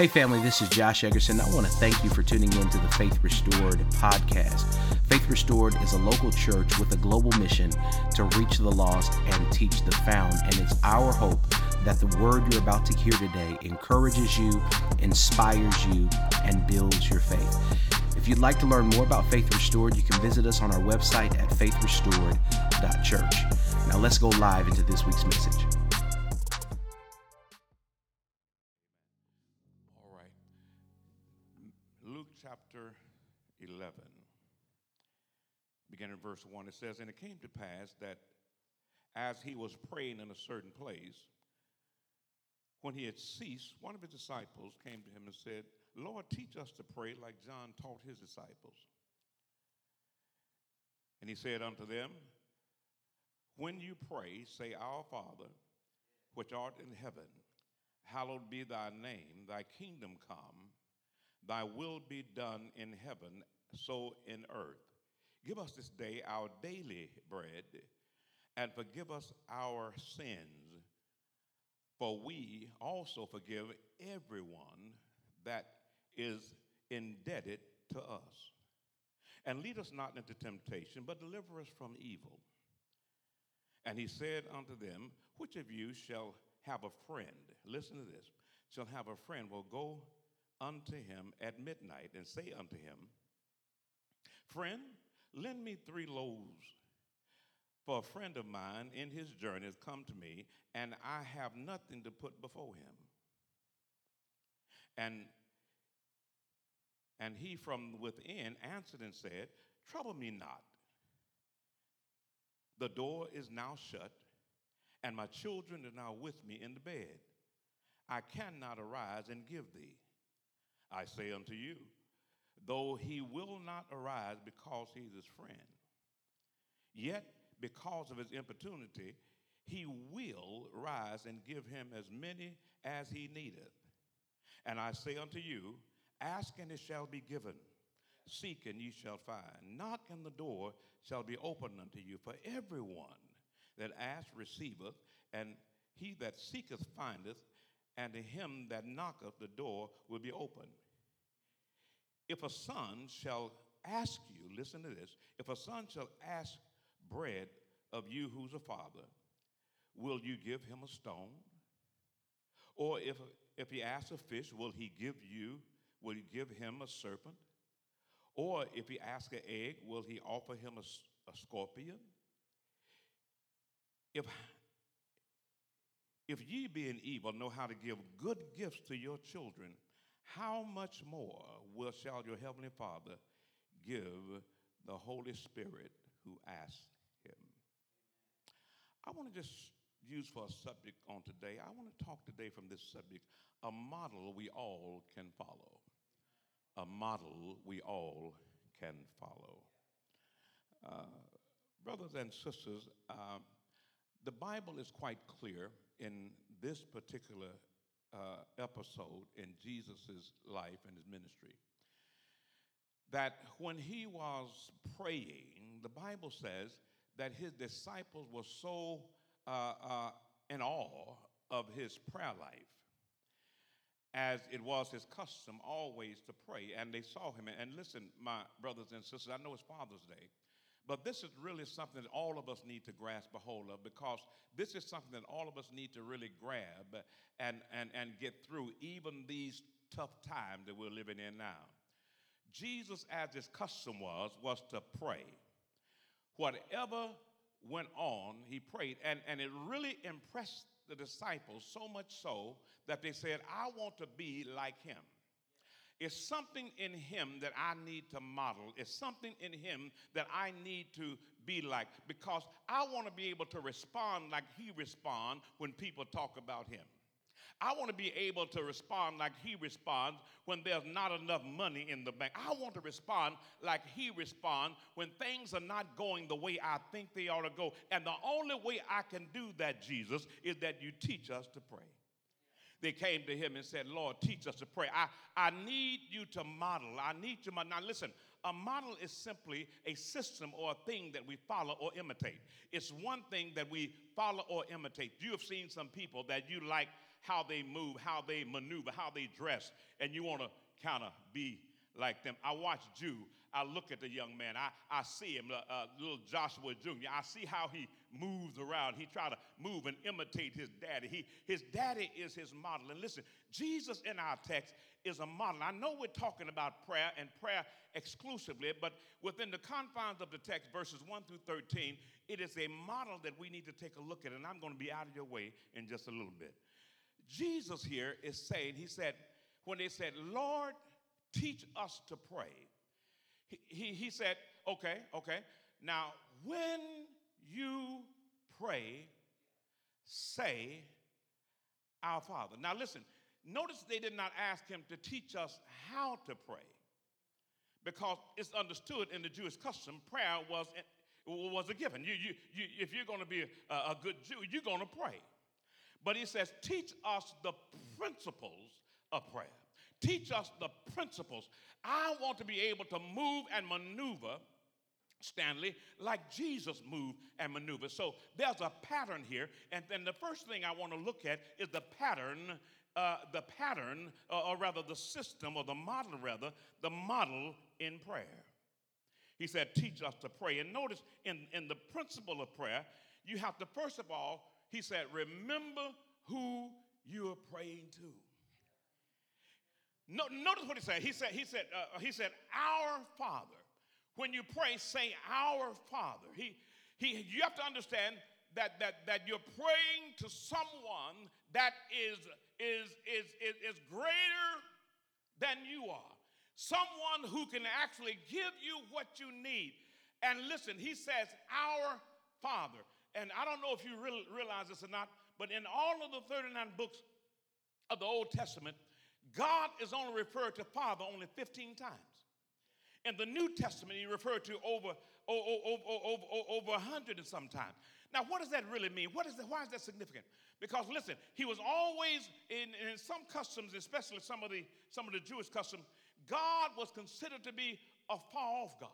Hey, family, this is Josh Eggerson. I want to thank you for tuning in to the Faith Restored podcast. Faith Restored is a local church with a global mission to reach the lost and teach the found. And it's our hope that the word you're about to hear today encourages you, inspires you, and builds your faith. If you'd like to learn more about Faith Restored, you can visit us on our website at faithrestored.church. Now let's go live into this week's message. Chapter 11, beginning in verse 1, it says, And it came to pass that as he was praying in a certain place, when he had ceased, one of his disciples came to him and said, Lord, teach us to pray like John taught his disciples. And he said unto them, When you pray, say, Our Father, which art in heaven, hallowed be thy name, thy kingdom come, thy will be done in heaven, so in earth. Give us this day our daily bread, and forgive us our sins, for we also forgive everyone that is indebted to us. And lead us not into temptation, but deliver us from evil. And he said unto them, Which of you shall have a friend? Listen to this. Shall have a friend will go unto him at midnight and say unto him, Friend, lend me three loaves. For a friend of mine in his journey has come to me, and I have nothing to put before him. And and he from within answered and said, Trouble me not. The door is now shut, and my children are now with me in the bed. I cannot arise and give thee. I say unto you, though he will not arise because he is his friend, yet because of his importunity, he will rise and give him as many as he needeth. And I say unto you, Ask and it shall be given. Seek and ye shall find. Knock and the door shall be opened unto you. For everyone that asketh receiveth, and he that seeketh findeth, and to him that knocketh the door will be opened. If a son shall ask you, listen to this, if a son shall ask bread of you who's a father, will you give him a stone? Or if, if he asks a fish, will he give you will you give him a serpent? Or if he asks an egg, will he offer him a, a scorpion? If, if ye being evil know how to give good gifts to your children, how much more will shall your heavenly Father give the Holy Spirit who asks him? I want to just use for a subject on today. I want to talk today from this subject, a model we all can follow a model we all can follow. Uh, brothers and sisters, uh, the Bible is quite clear in this particular uh, episode in Jesus' life and his ministry that when he was praying, the Bible says that his disciples were so uh, uh, in awe of his prayer life as it was his custom always to pray. And they saw him. And listen, my brothers and sisters, I know it's Father's Day, but this is really something that all of us need to grasp a hold of because this is something that all of us need to really grab and, and, and get through even these tough times that we're living in now. Jesus, as his custom was, was to pray. Whatever went on, he prayed. And, and it really impressed the disciples so much so that they said, I want to be like him. It's something in him that I need to model. It's something in him that I need to be like because I want to be able to respond like he responds when people talk about him. I want to be able to respond like he responds when there's not enough money in the bank. I want to respond like he responds when things are not going the way I think they ought to go. And the only way I can do that, Jesus, is that you teach us to pray. They came to him and said, Lord, teach us to pray. I, I need you to model. I need you. To, now, listen, a model is simply a system or a thing that we follow or imitate. It's one thing that we follow or imitate. You have seen some people that you like how they move, how they maneuver, how they dress, and you want to kind of be like them. I watch Jew. I look at the young man. I, I see him, uh, uh, little Joshua Jr. I see how he moves around. He try to move and imitate his daddy. He, his daddy is his model. And listen, Jesus in our text is a model. I know we're talking about prayer and prayer exclusively, but within the confines of the text, verses 1 through 13, it is a model that we need to take a look at. And I'm going to be out of your way in just a little bit. Jesus here is saying, He said, when they said, Lord, teach us to pray, he, he, he said, okay, okay. Now, when you pray, say, Our Father. Now, listen, notice they did not ask him to teach us how to pray because it's understood in the Jewish custom, prayer was, was a given. You, you, you, if you're going to be a, a good Jew, you're going to pray. But he says, teach us the principles of prayer. Teach us the principles. I want to be able to move and maneuver, Stanley, like Jesus moved and maneuvered. So there's a pattern here. And then the first thing I want to look at is the pattern. Uh, the pattern, uh, or rather the system, or the model, rather, the model in prayer. He said, Teach us to pray. And notice in, in the principle of prayer, you have to, first of all, he said, Remember who you're praying to. No, notice what he said. He said, he said, uh, he said, our Father. When you pray, say our Father. He, he, you have to understand that, that, that you're praying to someone that is, is, is, is, is greater than you are. Someone who can actually give you what you need. And listen, he says, our Father. And I don't know if you really realize this or not, but in all of the 39 books of the Old Testament, God is only referred to Father only 15 times. In the New Testament, he referred to over, over, over, over 100 and sometimes. Now, what does that really mean? What is that, why is that significant? Because listen, he was always in, in some customs, especially some of the some of the Jewish customs, God was considered to be a far off God.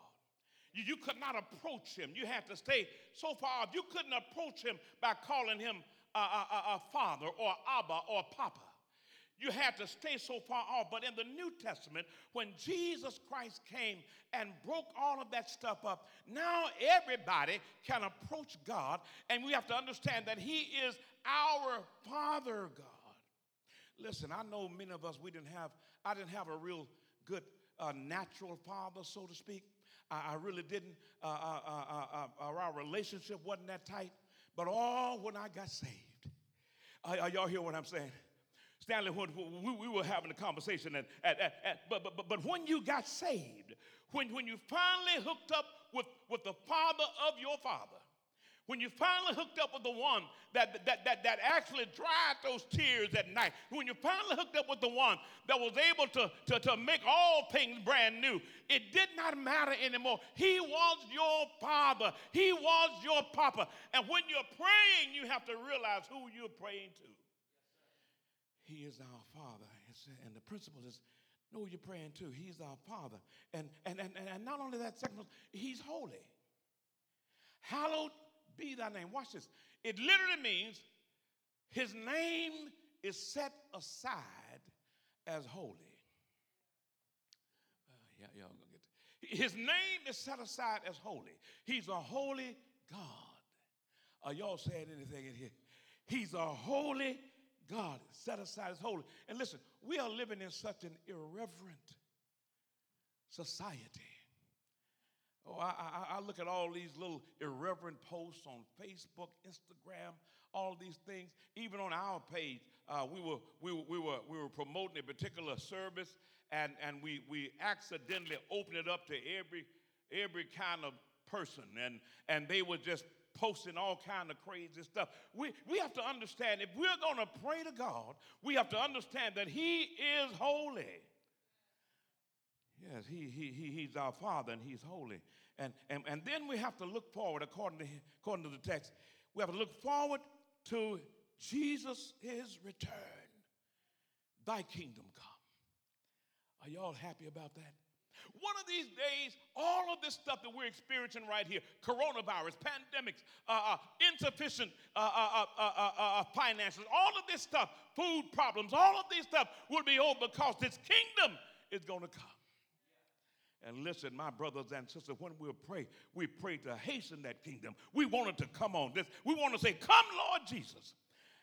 You, you could not approach him. You had to stay so far off. You couldn't approach him by calling him a, a, a father or Abba or Papa. You had to stay so far off. But in the New Testament, when Jesus Christ came and broke all of that stuff up, now everybody can approach God. And we have to understand that He is our Father God. Listen, I know many of us, we didn't have, I didn't have a real good uh, natural father, so to speak. I, I really didn't. Uh, uh, uh, uh, uh our relationship wasn't that tight. But all when I got saved, are y'all hear what I'm saying? Stanley, when we, we were having a conversation, and, but, but, but when you got saved, when, when you finally hooked up with, with the father of your father, when you finally hooked up with the one that, that, that, that actually dried those tears at night, when you finally hooked up with the one that was able to, to, to make all things brand new, it did not matter anymore. He was your father, He was your papa. And when you're praying, you have to realize who you're praying to. He is our Father. And the principle is know you're praying to. He's our Father. And, and, and, and not only that, second, He's holy. Hallowed be thy name. Watch this. It literally means His name is set aside as holy. Uh, yeah, y'all gonna get His name is set aside as holy. He's a holy God. Are y'all saying anything in here? He's a holy God set aside as holy. And listen, we are living in such an irreverent society. Oh, I, I, I, look at all these little irreverent posts on Facebook, Instagram, all these things. Even on our page, uh, we, were, we, were, we, were, we were promoting a particular service, and, and we, we accidentally opened it up to every, every kind of person. And, and they were just posting all kind of crazy stuff. We, we have to understand if we're going to pray to God, we have to understand that He is holy. Yes, he, he, he, He's our Father and He's holy. And, and, and then we have to look forward, according to, according to the text, we have to look forward to Jesus' His return. Thy kingdom come. Are y'all happy about that? One of these days, all of this stuff that we're experiencing right here coronavirus, pandemics, uh, uh, insufficient uh, uh, uh, uh finances, all of this stuff, food problems, all of this stuff will be over because this kingdom is going to come. And listen, my brothers and sisters, when we pray, we pray to hasten that kingdom. We want it to come on. This, we want to say, Come, Lord Jesus.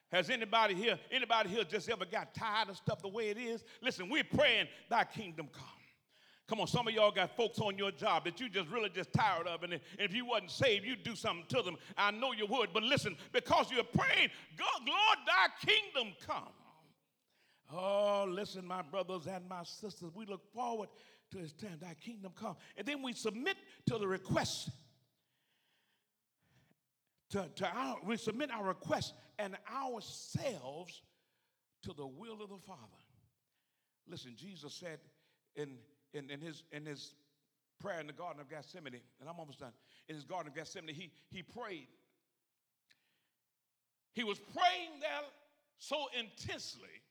Has anybody here, anybody here just ever got tired of stuff the way it is? Listen, we're praying, Thy kingdom come. Come on, some of y'all got folks on your job that you just really just tired of, and if you wasn't saved, you'd do something to them. I know you would, but listen, because you're praying, God, Lord, thy kingdom come. Oh, listen, my brothers and my sisters, we look forward to his time, thy kingdom come. And then we submit to the request. To, to our, we submit our request and ourselves to the will of the Father. Listen, Jesus said in, in, in, his, in his prayer in the Garden of Gethsemane, and I'm almost done. In his Garden of Gethsemane, he, he prayed. He was praying there so intensely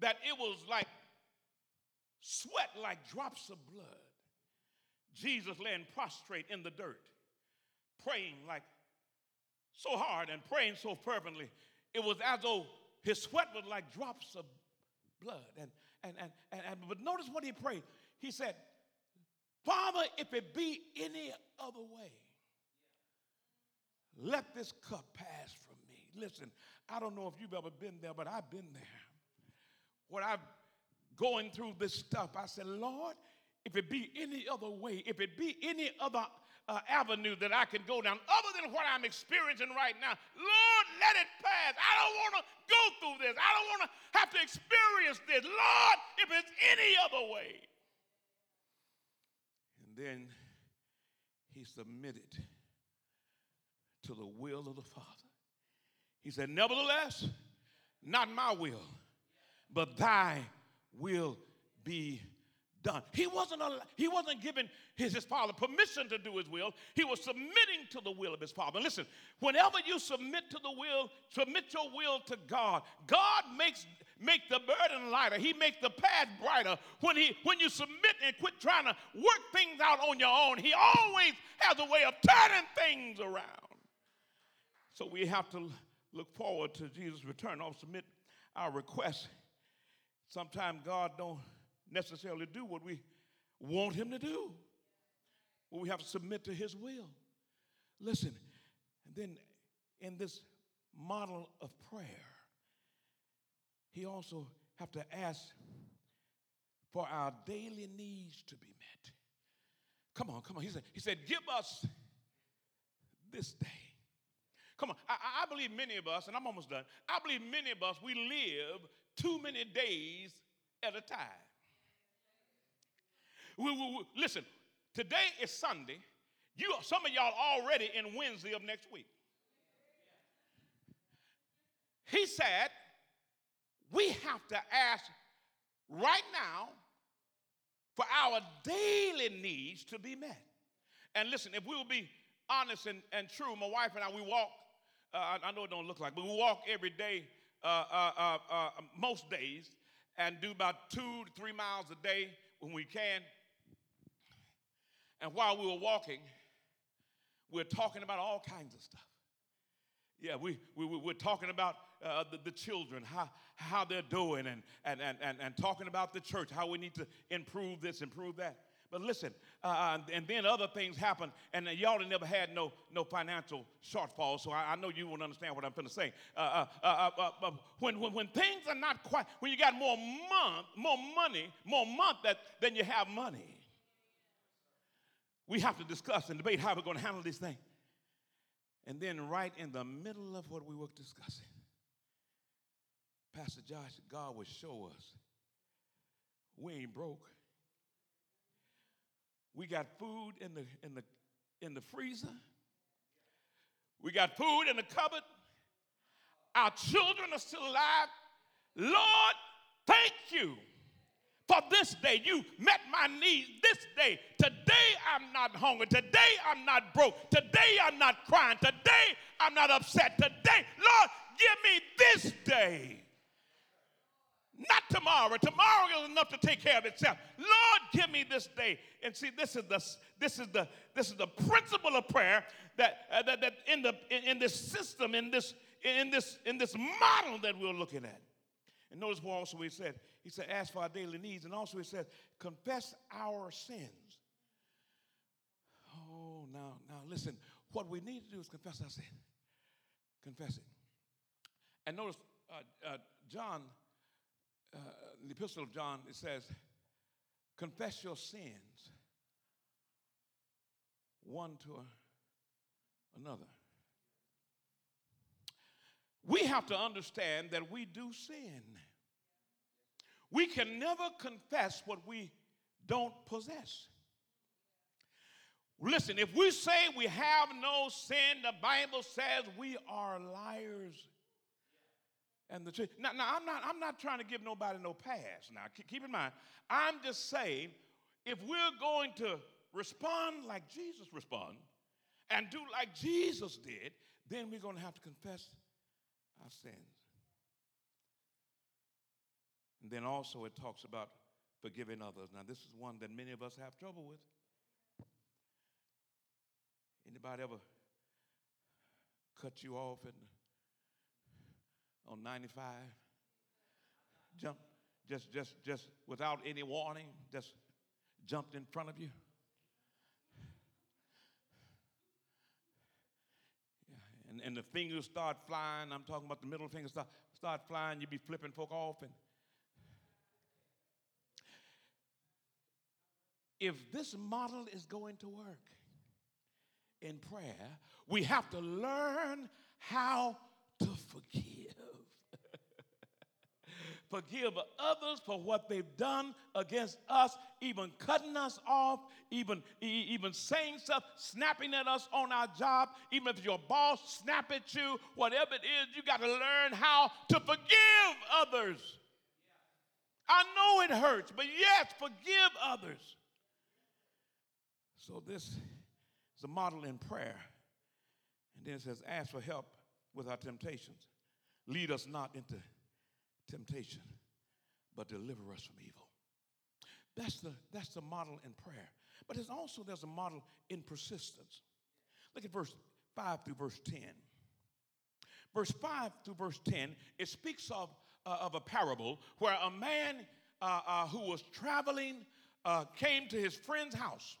that it was like sweat like drops of blood. Jesus laying prostrate in the dirt, praying like so hard and praying so fervently. It was as though his sweat was like drops of blood. And, and, and, and, and but notice what he prayed. He said, Father, if it be any other way, let this cup pass from me. Listen, I don't know if you've ever been there, but I've been there. What I've going through this stuff, I said, Lord, if it be any other way, if it be any other uh, avenue that I can go down other than what I'm experiencing right now, Lord, let it pass. I don't want to go through this. I don't want to have to experience this. Lord, if it's any other way. And then he submitted to the will of the Father. He said, Nevertheless, not my will, but thy will be done. He wasn't, a, he wasn't giving his, his father permission to do his will. He was submitting to the will of his father. And listen, whenever you submit to the will, submit your will to God. God makes make the burden lighter. He makes the path brighter. When he when you submit and quit trying to work things out on your own, he always has a way of turning things around. So we have to look forward to Jesus' return. I'll submit our request Sometimes God don't necessarily do what we want him to do. But we have to submit to his will. Listen, and then in this model of prayer, he also have to ask for our daily needs to be met. Come on, come on. He said, he said, give us this day. Come on. I, I believe many of us, and I'm almost done, I believe many of us, we live too many days at a time. We, we, we, listen, today is Sunday. You, some of y'all already in Wednesday of next week. He said, we have to ask right now for our daily needs to be met. And listen, if we will be honest and, and true, my wife and I, we walk, uh, I know it don't look like, but we walk every day uh, uh, uh, uh, most days and do about two to three miles a day when we can. And while we were walking, we are talking about all kinds of stuff. Yeah, we, we, we're talking about uh, the, the children, how, how they're doing, and, and, and, and, and talking about the church, how we need to improve this, improve that. But listen, uh, uh, and then other things happen, and y'all have never had no, no financial shortfall, so I, I know you won't understand what I'm going to say. Uh, uh, uh, uh, when, when, when things are not quite, when you got more month, more money, more month that, than you have money, we have to discuss and debate how we're going to handle this thing. And then, right in the middle of what we were discussing, Pastor Josh, God would show us we ain't broke. We got food in the, in the, in the freezer. We got food in the cupboard. Our children are still alive. Lord, thank you for this day. You met my needs this day. Today I'm not hungry. Today I'm not broke. Today I'm not crying. Today I'm not upset. Today, Lord, give me this day. Not tomorrow. Tomorrow is enough to take care of itself. Lord, give me this day. And see, this is the this is the this is the principle of prayer that uh, that, that in the in, in, this system in this in this in this model that we're looking at. And notice what also he said. He said, ask for our daily needs. And also he said, confess our sins. Oh, now, now listen. What we need to do is confess our sin. Confess it. And notice uh, uh, John uh, the epistle of John, it says, confess your sins one to another. We have to understand that we do sin. We can never confess what we don't possess. Listen, if we say we have no sin, the Bible says we are liars and the truth. Now, now I'm not I'm not trying to give nobody no pass. Now keep in mind, I'm just saying if we're going to respond like Jesus responded and do like Jesus did, then we're going to have to confess our sins. And then also it talks about forgiving others. Now this is one that many of us have trouble with. Anybody ever cut you off and on 95. Jump, just, just, just without any warning, just jumped in front of you. And, and the fingers start flying. I'm talking about the middle fingers start, start flying. You be flipping folk off. And if this model is going to work in prayer, we have to learn how to forgive forgive others for what they've done against us, even cutting us off, even, even saying stuff, snapping at us on our job, even if your boss snap at you, whatever it is, you got to learn how to forgive others. I know it hurts, but yes, forgive others. So this is a model in prayer. And then it says, ask for help with our temptations. Lead us not into temptation, but deliver us from evil. That's the, that's the model in prayer. But there's also there's a model in persistence. Look at verse 5 through verse 10. Verse 5 through verse 10, it speaks of, uh, of a parable where a man uh, uh, who was traveling uh, came to his friend's house.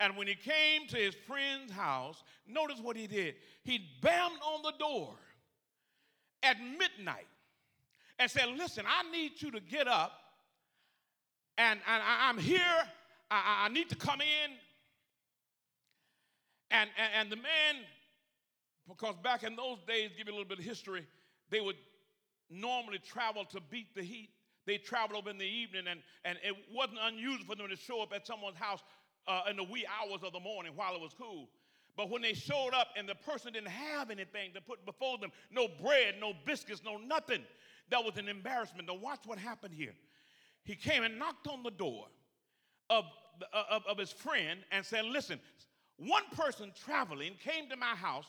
And when he came to his friend's house, notice what he did. He banged on the door at midnight and said, Listen, I need you to get up, and, and I, am here. I, I, need to come in. And, and, and the man, because back in those days, give you a little bit of history, they would normally travel to beat the heat. They traveled over in the evening, and, and it wasn't unusual for them to show up at someone's house uh, in the wee hours of the morning while it was cool. But when they showed up and the person didn't have anything to put before them, no bread, no biscuits, no nothing, that was an embarrassment. Now, watch what happened here. He came and knocked on the door of, of, of his friend and said, Listen, one person traveling came to my house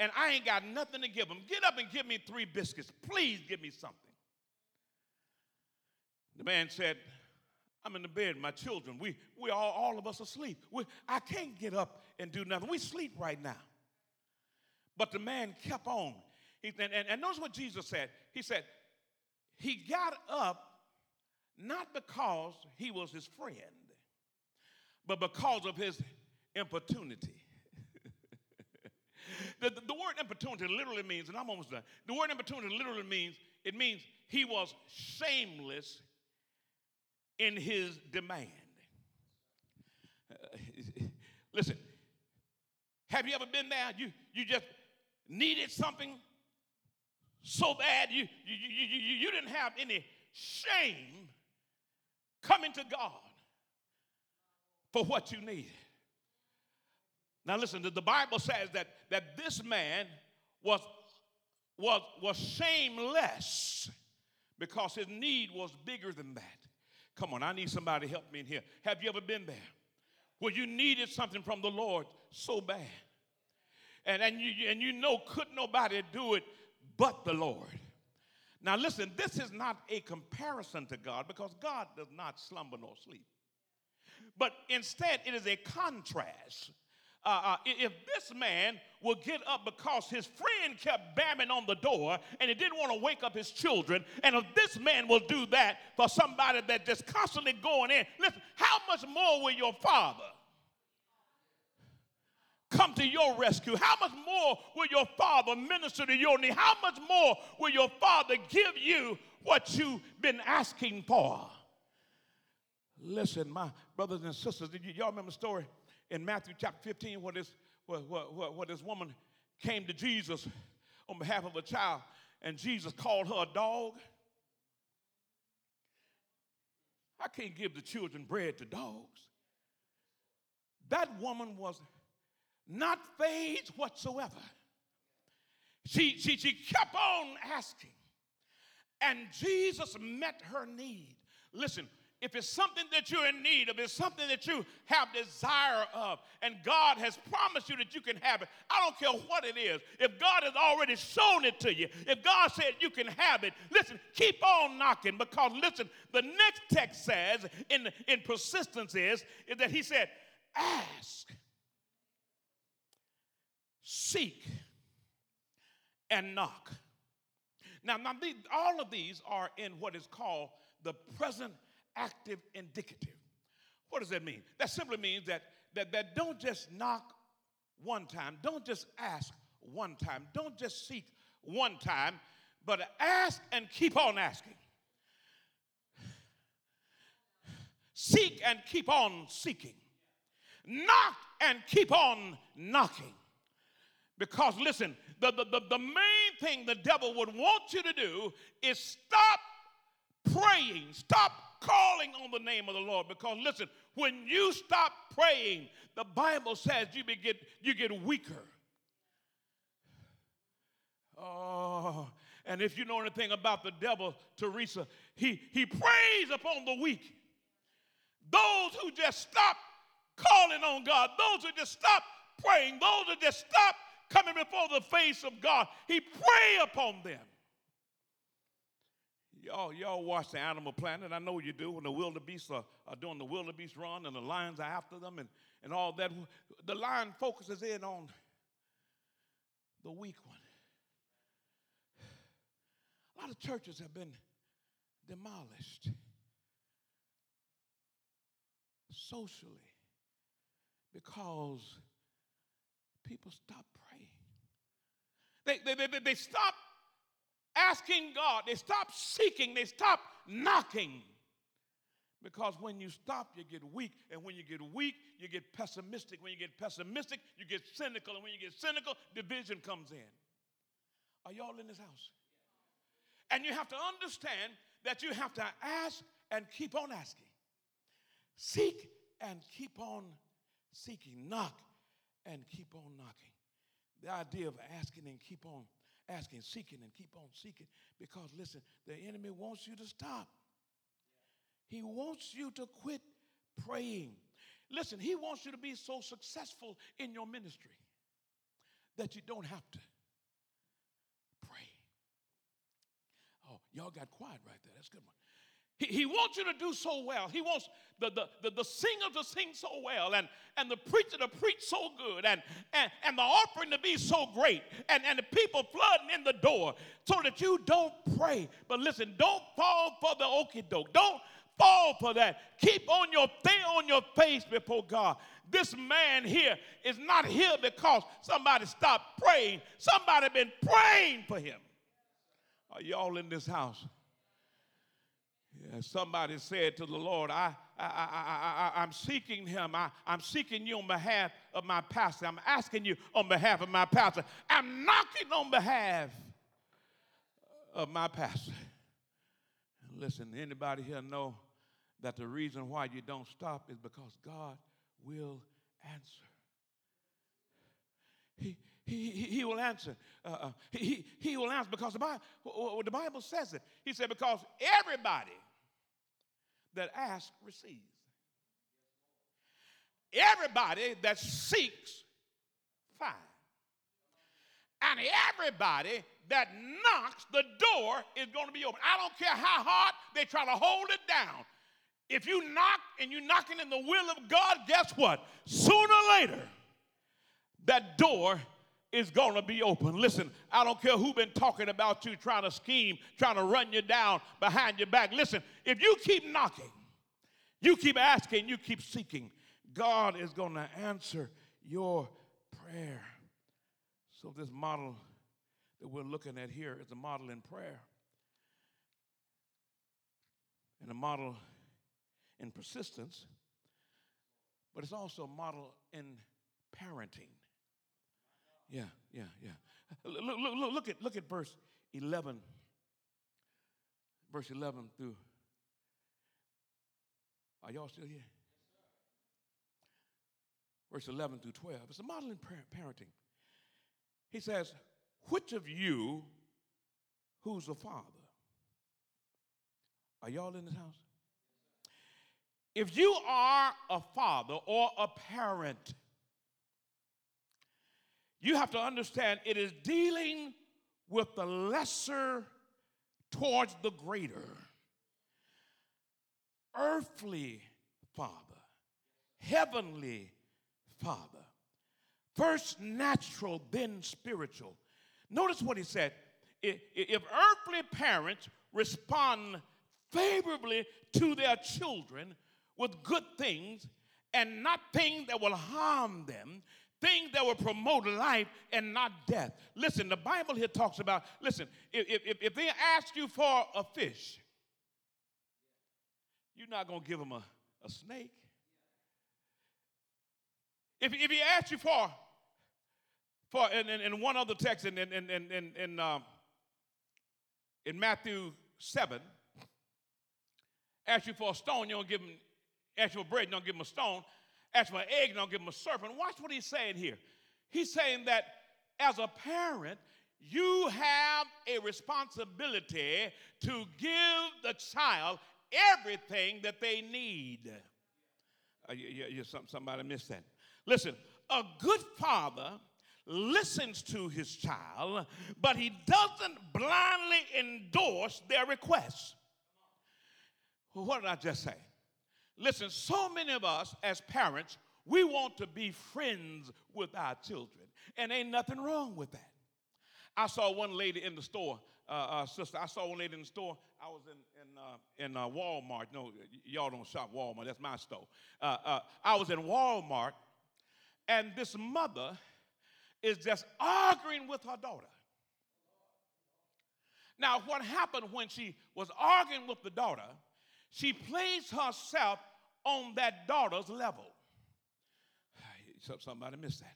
and I ain't got nothing to give him. Get up and give me three biscuits. Please give me something. The man said, I'm in the bed, my children. We, we all, all of us asleep. We, I can't get up and do nothing. We sleep right now. But the man kept on. He, and, and, and notice what Jesus said. He said, he got up not because he was his friend, but because of his importunity. the, the, the, word importunity literally means, and I'm almost done, the word importunity literally means, it means he was shameless in his demand. Listen, have you ever been there? You, you just needed something so bad you, you, you, you, didn't have any shame coming to God for what you needed. Now listen, the, the Bible says that, that this man was, was, was shameless because his need was bigger than that. Come on, I need somebody to help me in here. Have you ever been there? Where you needed something from the Lord so bad. And, and, you, and you know, could nobody do it but the Lord. Now, listen, this is not a comparison to God because God does not slumber nor sleep. But instead, it is a contrast. Uh, uh, if this man will get up because his friend kept banging on the door and he didn't want to wake up his children, and if this man will do that for somebody that just constantly going in, listen, how much more will your father? Come to your rescue? How much more will your Father minister to your need? How much more will your Father give you what you've been asking for? Listen, my brothers and sisters, did you, y'all remember the story in Matthew chapter 15 where this, where, where, where this woman came to Jesus on behalf of a child and Jesus called her a dog? I can't give the children bread to dogs. That woman was not fazed whatsoever. She, she, she kept on asking, and Jesus met her need. Listen, if it's something that you're in need of, it's something that you have desire of, and God has promised you that you can have it, I don't care what it is. If God has already shown it to you, if God said you can have it, listen, keep on knocking because listen, the next text says in, in persistence is, is that he said, ask seek, and knock. Now, now these, all of these are in what is called the present active indicative. What does that mean? That simply means that, that, that don't just knock one time, don't just ask one time, don't just seek one time, but ask and keep on asking. Seek and keep on seeking. Knock and keep on knocking. Because listen, the, the, the, the, main thing the devil would want you to do is stop praying, stop calling on the name of the Lord. Because listen, when you stop praying, the Bible says you, get, you get weaker. Oh, and if you know anything about the devil, Teresa, he, he preys upon the weak. Those who just stop calling on God, those who just stop praying, those who just stop coming before the face of God, he prey upon them. Y'all, y'all watch the Animal Planet. I know you do. When the wildebeest are, are doing the wildebeest run and the lions are after them and, and all that. The lion focuses in on the weak one. A lot of churches have been demolished socially because people stop praying. they, they, they, they stop asking God. They stop seeking. They stop knocking. Because when you stop, you get weak. And when you get weak, you get pessimistic. When you get pessimistic, you get cynical. And when you get cynical, division comes in. Are y'all in this house? And you have to understand that you have to ask and keep on asking. Seek and keep on seeking. Knock and keep on knocking. The idea of asking and keep on asking, seeking and keep on seeking. Because listen, the enemy wants you to stop. He wants you to quit praying. Listen, he wants you to be so successful in your ministry that you don't have to pray. Oh, y'all got quiet right there. That's a good one. He, he wants you to do so well. He wants the, the, the, the, singer to sing so well and, and the preacher to preach so good and, and, and the offering to be so great and, and the people flooding in the door so that you don't pray. But listen, don't fall for the okie doke. Don't fall for that. Keep on your stay on your face before God. This man here is not here because somebody stopped praying. Somebody been praying for him. Are y'all in this house? Somebody said to the Lord, I, I, I, I, am seeking him. I, I'm seeking you on behalf of my pastor. I'm asking you on behalf of my pastor. I'm knocking on behalf of my pastor. listen, anybody here know that the reason why you don't stop is because God will answer. He, he, he will answer. Uh, uh he, he will answer because the Bible, the Bible says it. He said, because everybody that asks receives. Everybody that seeks finds. And everybody that knocks, the door is going to be open. I don't care how hard they try to hold it down. If you knock and you're knocking in the will of God, guess what? Sooner or later, that door is going to be open. Listen, I don't care who been talking about you, trying to scheme, trying to run you down behind your back. Listen, if you keep knocking, you keep asking, you keep seeking, God is going to answer your prayer. So this model that we're looking at here is a model in prayer and a model in persistence, but it's also a model in parenting. Yeah, yeah, yeah. Look, look, look, look, at, look at verse 11. Verse 11 through. Are y'all still here? Verse 11 through 12. It's a model in parenting. He says, Which of you who's a father? Are y'all in this house? If you are a father or a parent, you have to understand it is dealing with the lesser towards the greater. Earthly father, heavenly father. First natural, then spiritual. Notice what he said. If earthly parents respond favorably to their children with good things and not things that will harm them, things that will promote life and not death. Listen, the Bible here talks about, listen, if, if, if they ask you for a fish, you're not going to give them a, a snake. If, if he asks you for, for in, in, in one other text in, in, in, in, in, uh, in Matthew 7, ask you for a stone, you don't give him, ask you for bread, you don't give him a stone. Ask for an egg, don't give him a serpent. Watch what he's saying here. He's saying that as a parent, you have a responsibility to give the child everything that they need. Uh, you, you, somebody missed that. Listen, a good father listens to his child, but he doesn't blindly endorse their requests. Well, what did I just say? Listen, so many of us as parents, we want to be friends with our children, and ain't nothing wrong with that. I saw one lady in the store, uh, uh, sister. I saw one lady in the store. I was in in uh, in uh, Walmart. No, y'all don't shop Walmart. That's my store. Uh, uh, I was in Walmart, and this mother is just arguing with her daughter. Now, what happened when she was arguing with the daughter? She placed herself on that daughter's level. Somebody missed that.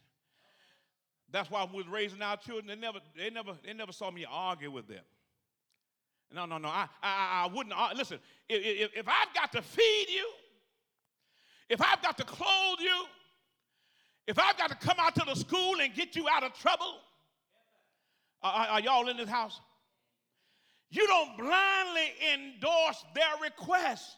That's why we was raising our children, they never, they never, they never saw me argue with them. No, no, no. I, I, I wouldn't. Uh, listen, if, if, if I've got to feed you, if I've got to clothe you, if I've got to come out to the school and get you out of trouble, are, are y'all in this house? You don't blindly endorse their requests.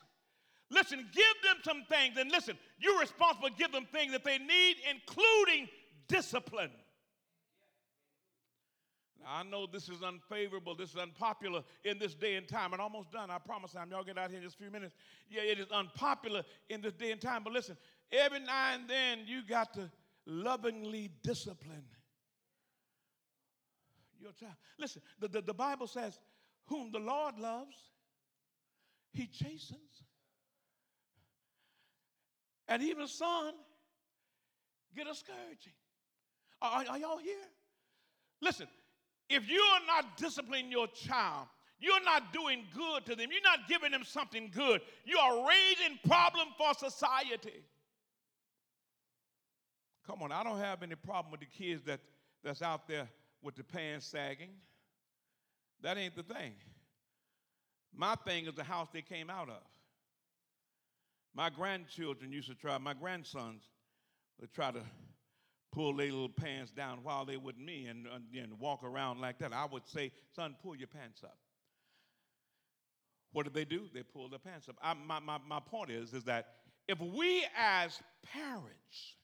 Listen, give them some things, and listen, you're responsible to give them things that they need, including discipline. Now, I know this is unfavorable, this is unpopular in this day and time, and almost done. I promise I'm, y'all get out here in just a few minutes. Yeah, it is unpopular in this day and time, but listen, every now and then you got to lovingly discipline your child. Listen, the, the, the Bible says, whom the Lord loves, he chastens. And even son get a. Are, are y'all here? Listen, if you're not disciplining your child, you're not doing good to them, you're not giving them something good, you are raising problem for society. Come on, I don't have any problem with the kids that, that's out there with the pants sagging. That ain't the thing. My thing is the house they came out of. My grandchildren used to try, my grandsons would try to pull their little pants down while they were with me and, and, and walk around like that. I would say, son, pull your pants up. What did they do? They pulled their pants up. I, my, my, my point is, is that if we as parents,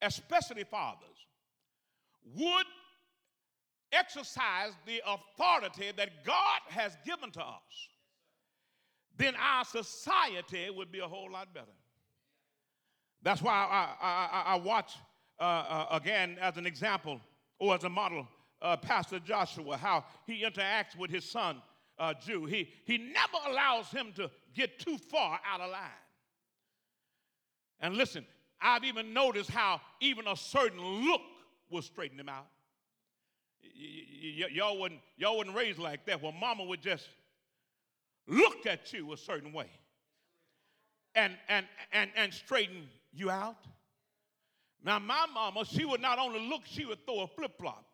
especially fathers, would exercise the authority that God has given to us, then our society would be a whole lot better. That's why I, I, I watch, uh, uh, again, as an example or as a model, uh, Pastor Joshua, how he interacts with his son, uh, Jew. He, he never allows him to get too far out of line. And listen, I've even noticed how even a certain look will straighten him out. Y- y- y'all, wouldn't, y'all wouldn't raise like that. Well, mama would just look at you a certain way and, and, and, and straighten you out. Now, my mama, she would not only look, she would throw a flip flop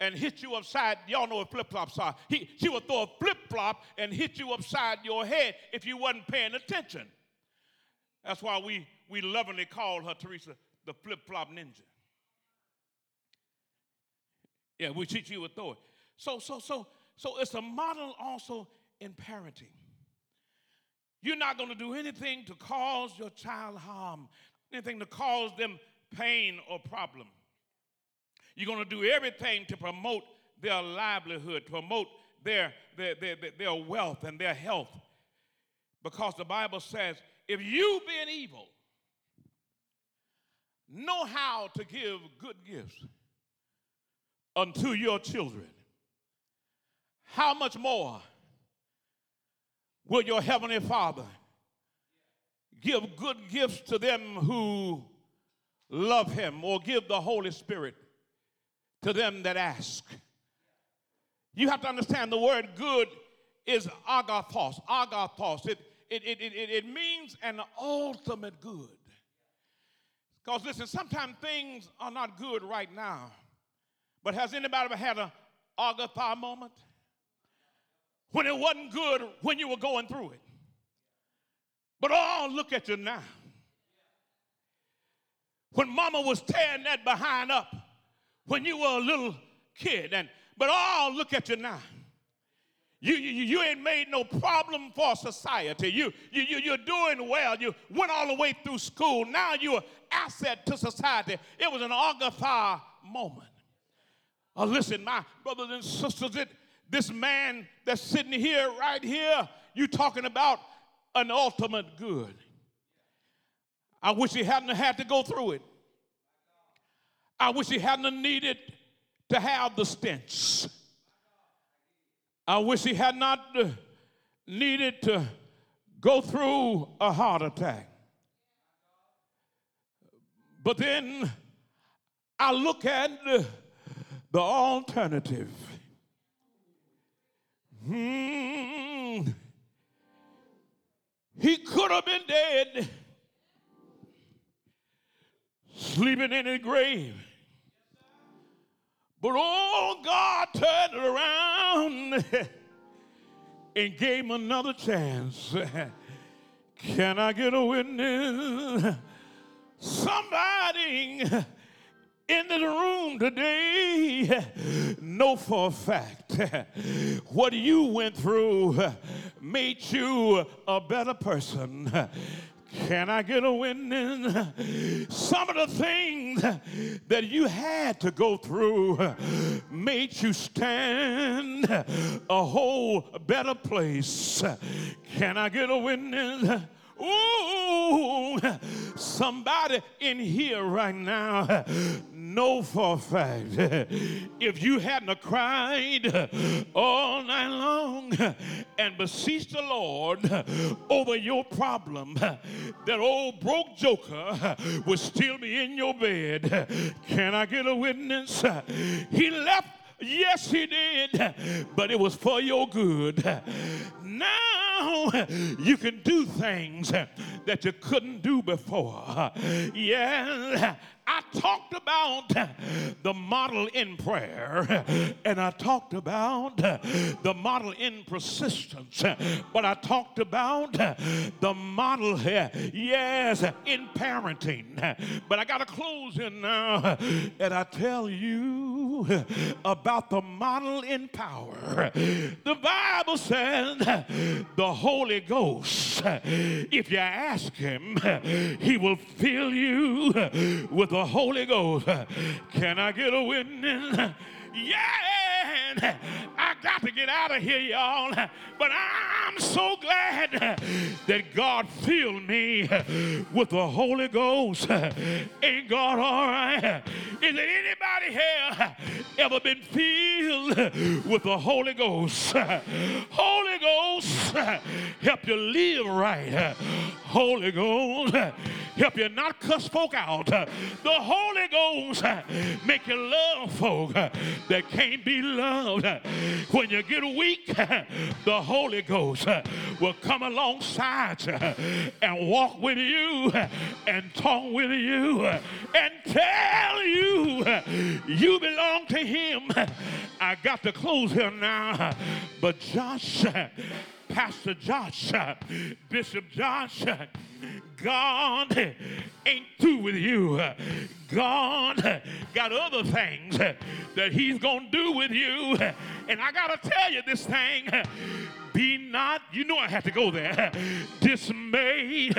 and hit you upside. Y'all know what flip flops are. He, she would throw a flip flop and hit you upside your head if you wasn't paying attention. That's why we, we lovingly called her, Teresa, the flip flop ninja. Yeah, we teach you authority. So, so, so, so it's a model also in parenting. You're not going to do anything to cause your child harm, anything to cause them pain or problem. You're going to do everything to promote their livelihood, promote their, their, their, their wealth and their health. Because the Bible says, if you being evil know how to give good gifts unto your children, how much more will your heavenly Father give good gifts to them who love him or give the Holy Spirit to them that ask? You have to understand the word good is agathos. Agathos. It, it, it, it, it means an ultimate good. Because listen, sometimes things are not good right now. But has anybody ever had a Agatha moment? When it wasn't good when you were going through it. But oh, look at you now. When mama was tearing that behind up when you were a little kid, and but oh, look at you now. You, you, you ain't made no problem for society. You, you, you, you're doing well. You went all the way through school. Now you're an asset to society. It was an Agatha moment. Oh, listen, my brothers and sisters, it, this man that's sitting here, right here, you talking about an ultimate good. I wish he hadn't had to go through it. I wish he hadn't needed to have the stent. I wish he had not uh, needed to go through a heart attack. But then I look at the alternative. Hmm. He could have been dead, sleeping in his grave. But oh, God turned around and gave him another chance. Can I get a witness? Somebody in the room today know for a fact what you went through made you a better person. Can I get a witness? Some of the things that you had to go through made you stand a whole better place. Can I get a witness? Ooh, somebody in here right now know for a fact if you hadn't cried all night long and beseeched the Lord over your problem, that old broke joker would still be in your bed. Can I get a witness? He left Yes, he did, but it was for your good. Now you can do things that you couldn't do before. Yeah, I talked about the model in prayer and I talked about the model in persistence, but I talked about the model yes, in parenting. But I got to close in now and I tell you about the model in power. The Bible says the Holy Ghost, if you ask, Him, He will fill you with the Holy Ghost. Can I get a witness? Yeah, I got to get out of here, y'all. But I'm so glad that God filled me with the Holy Ghost. Ain't God all right? Is there anybody here ever been filled with the Holy Ghost? Holy Ghost, help you live right. Holy Ghost, help you not cuss folk out. The Holy Ghost make you love folk that can't be loved. When you get weak, the Holy Ghost will come alongside and walk with you and talk with you and tell you you belong to Him. I got to close here now, but Josh, Pastor Josh, Bishop Josh, God ain't through with you. God got other things that He's going to do with you. And I got to tell you this thing be not, you know I have to go there, dismayed,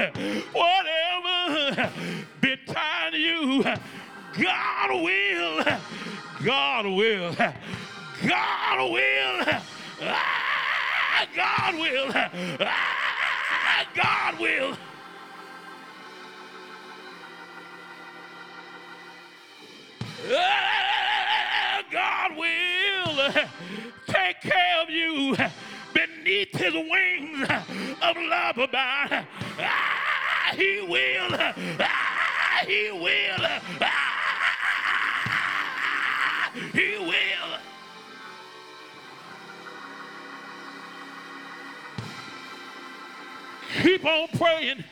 whatever betide you, God will, God will, God will, ah, God will, ah, God will. Will take care of you beneath his wings of love about. Ah, he will. Ah, he will. Ah, he will. Keep on praying.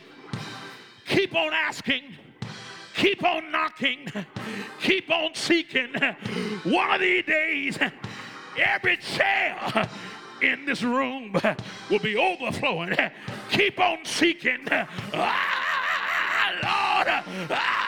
Keep on asking. Keep on knocking. Keep on seeking. One of these days, every chair in this room will be overflowing. Keep on seeking. Ah, Lord. Ah,